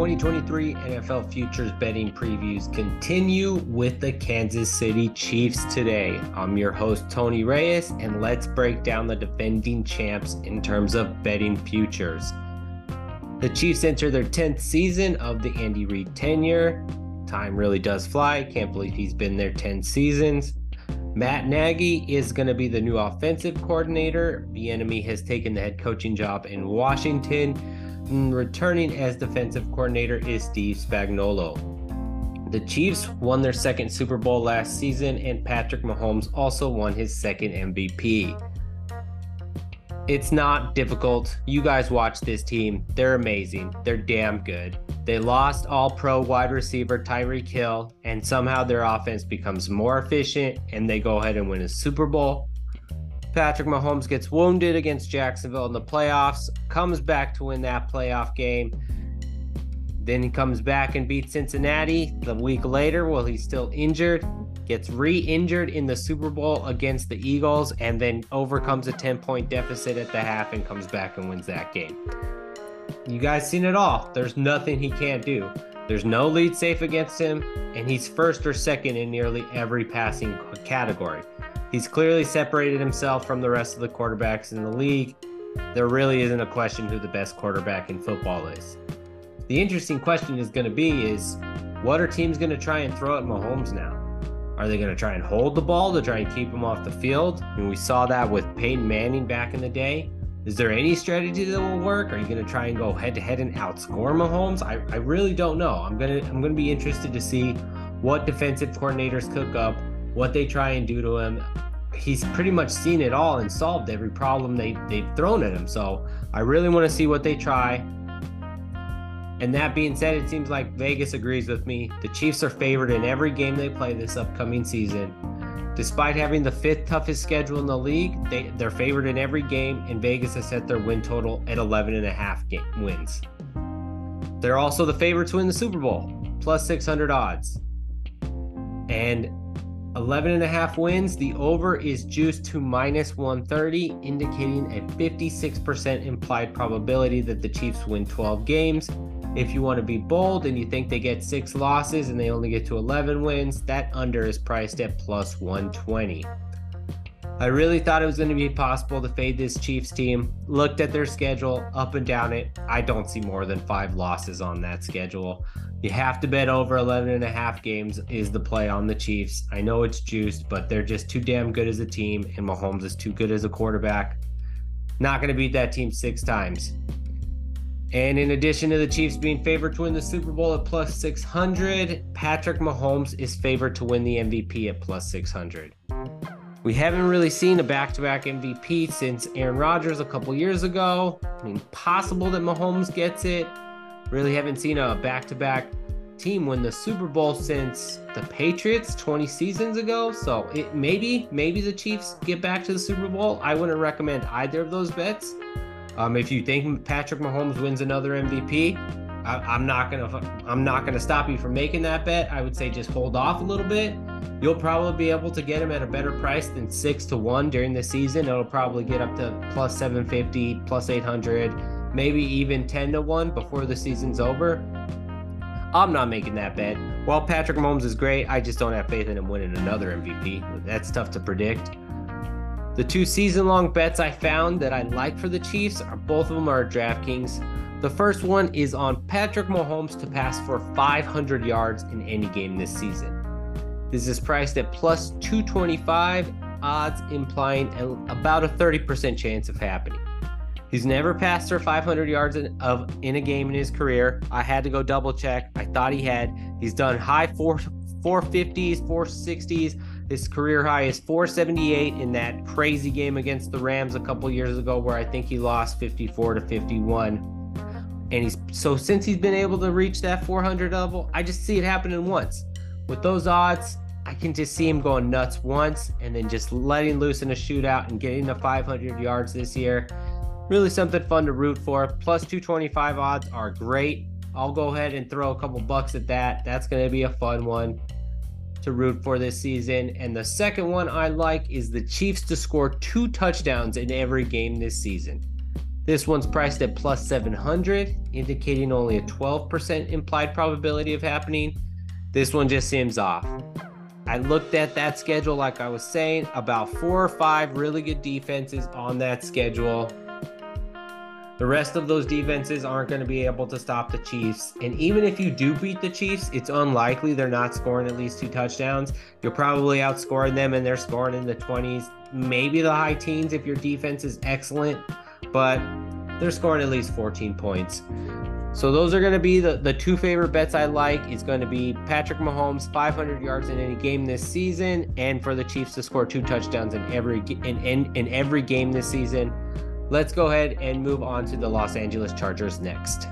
2023 NFL Futures Betting Previews continue with the Kansas City Chiefs today. I'm your host, Tony Reyes, and let's break down the defending champs in terms of betting futures. The Chiefs enter their 10th season of the Andy Reid tenure. Time really does fly. Can't believe he's been there 10 seasons. Matt Nagy is going to be the new offensive coordinator. Bieniemy has taken the head coaching job in Washington. Returning as defensive coordinator is Steve Spagnuolo. The Chiefs won their second Super Bowl last season, and Patrick Mahomes also won his second MVP. It's not difficult. You guys watch this team. They're amazing. They're damn good. They lost all pro wide receiver Tyreek Hill, and somehow their offense becomes more efficient and they go ahead and win a Super Bowl. Patrick Mahomes gets wounded against Jacksonville in the playoffs, comes back to win that playoff game. Then he comes back and beats Cincinnati the week later while he's still injured, gets re injured in the Super Bowl against the Eagles, and then overcomes a 10 point deficit at the half and comes back and wins that game. You guys seen it all. There's nothing he can't do. There's no lead safe against him, and he's first or second in nearly every passing category. He's clearly separated himself from the rest of the quarterbacks in the league. There really isn't a question who the best quarterback in football is. The interesting question is going to be is what are teams going to try and throw at Mahomes now? Are they going to try and hold the ball to try and keep him off the field? I mean, we saw that with Peyton Manning back in the day. Is there any strategy that will work? Are you going to try and go head to head and outscore Mahomes? I, I really don't know. I'm gonna I'm gonna be interested to see what defensive coordinators cook up, what they try and do to him. He's pretty much seen it all and solved every problem they they've thrown at him. So I really want to see what they try. And that being said, it seems like Vegas agrees with me. The Chiefs are favored in every game they play this upcoming season. Despite having the fifth toughest schedule in the league, they, they're favored in every game, and Vegas has set their win total at 11 and a half game, wins. They're also the favorite to win the Super Bowl, plus 600 odds. And 11 and a half wins, the over is juiced to minus 130, indicating a 56% implied probability that the Chiefs win 12 games if you want to be bold and you think they get six losses and they only get to 11 wins, that under is priced at plus 120. I really thought it was going to be possible to fade this Chiefs team. Looked at their schedule, up and down it. I don't see more than five losses on that schedule. You have to bet over 11 and a half games is the play on the Chiefs. I know it's juiced, but they're just too damn good as a team, and Mahomes is too good as a quarterback. Not going to beat that team six times. And in addition to the Chiefs being favored to win the Super Bowl at plus 600, Patrick Mahomes is favored to win the MVP at plus 600. We haven't really seen a back to back MVP since Aaron Rodgers a couple years ago. I mean, possible that Mahomes gets it. Really haven't seen a back to back team win the Super Bowl since the Patriots 20 seasons ago. So it maybe, maybe the Chiefs get back to the Super Bowl. I wouldn't recommend either of those bets. Um, if you think Patrick Mahomes wins another MVP, I, am not gonna I'm not gonna stop you from making that bet. I would say just hold off a little bit. You'll probably be able to get him at a better price than six to one during the season. It'll probably get up to plus 750, plus 800, maybe even 10 to one before the season's over. I'm not making that bet. While Patrick Mahomes is great, I just don't have faith in him winning another MVP. That's tough to predict. The two season long bets I found that I like for the Chiefs are both of them are DraftKings. The first one is on Patrick Mahomes to pass for 500 yards in any game this season. This is priced at plus 225, odds implying about a 30% chance of happening. He's never passed for 500 yards in, of, in a game in his career. I had to go double check. I thought he had. He's done high four, 450s, 460s, his career high is 478 in that crazy game against the Rams a couple years ago, where I think he lost 54 to 51. And he's so since he's been able to reach that 400 level, I just see it happening once. With those odds, I can just see him going nuts once and then just letting loose in a shootout and getting to 500 yards this year. Really something fun to root for. Plus 225 odds are great. I'll go ahead and throw a couple bucks at that. That's going to be a fun one to root for this season. And the second one I like is the Chiefs to score two touchdowns in every game this season. This one's priced at plus 700, indicating only a 12% implied probability of happening. This one just seems off. I looked at that schedule, like I was saying, about four or five really good defenses on that schedule. The rest of those defenses aren't going to be able to stop the Chiefs. And even if you do beat the Chiefs, it's unlikely they're not scoring at least two touchdowns. You're probably outscoring them and they're scoring in the 20s, maybe the high teens if your defense is excellent, but they're scoring at least 14 points. So those are going to be the, the two favorite bets I like. It's going to be Patrick Mahomes 500 yards in any game this season, and for the Chiefs to score two touchdowns in every in, in, in every game this season. Let's go ahead and move on to the Los Angeles Chargers next.